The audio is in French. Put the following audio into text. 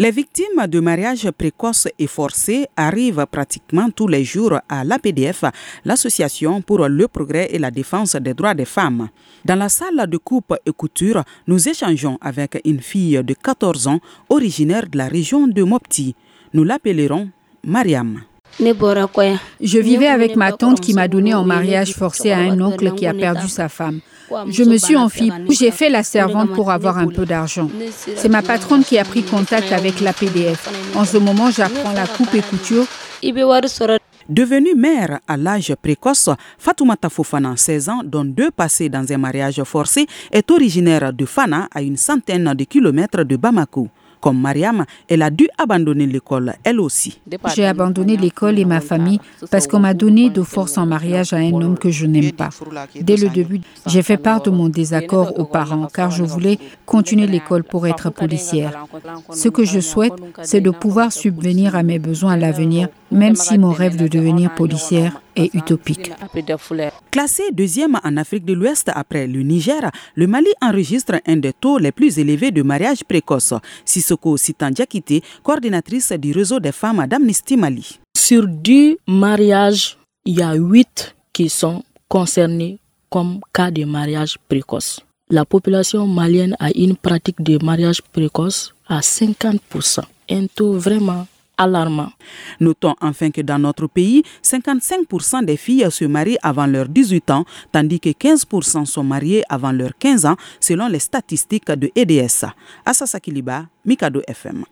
Les victimes de mariage précoce et forcé arrivent pratiquement tous les jours à l'APDF, l'Association pour le progrès et la défense des droits des femmes. Dans la salle de coupe et couture, nous échangeons avec une fille de 14 ans originaire de la région de Mopti. Nous l'appellerons Mariam. Je vivais avec ma tante qui m'a donné en mariage forcé à un oncle qui a perdu sa femme. Je me suis enfuie. J'ai fait la servante pour avoir un peu d'argent. C'est ma patronne qui a pris contact avec la PDF. En ce moment, j'apprends la coupe et couture. Devenue mère à l'âge précoce, Fatoumata Fofana, 16 ans, dont deux passés dans un mariage forcé, est originaire de Fana, à une centaine de kilomètres de Bamako. Comme Mariam, elle a dû abandonner l'école, elle aussi. J'ai abandonné l'école et ma famille parce qu'on m'a donné de force en mariage à un homme que je n'aime pas. Dès le début, j'ai fait part de mon désaccord aux parents car je voulais continuer l'école pour être policière. Ce que je souhaite, c'est de pouvoir subvenir à mes besoins à l'avenir, même si mon rêve de devenir policière est utopique. Classé deuxième en Afrique de l'Ouest après le Niger, le Mali enregistre un des taux les plus élevés de mariage précoce. Sissoko Sitandiakite, coordinatrice du réseau des femmes d'Amnesty Mali. Sur 10 mariages, il y a 8 qui sont concernés comme cas de mariage précoce. La population malienne a une pratique de mariage précoce à 50%. Un taux vraiment Notons enfin que dans notre pays, 55% des filles se marient avant leurs 18 ans, tandis que 15% sont mariées avant leurs 15 ans, selon les statistiques de EDS. Assasa Kiliba, Mikado FM.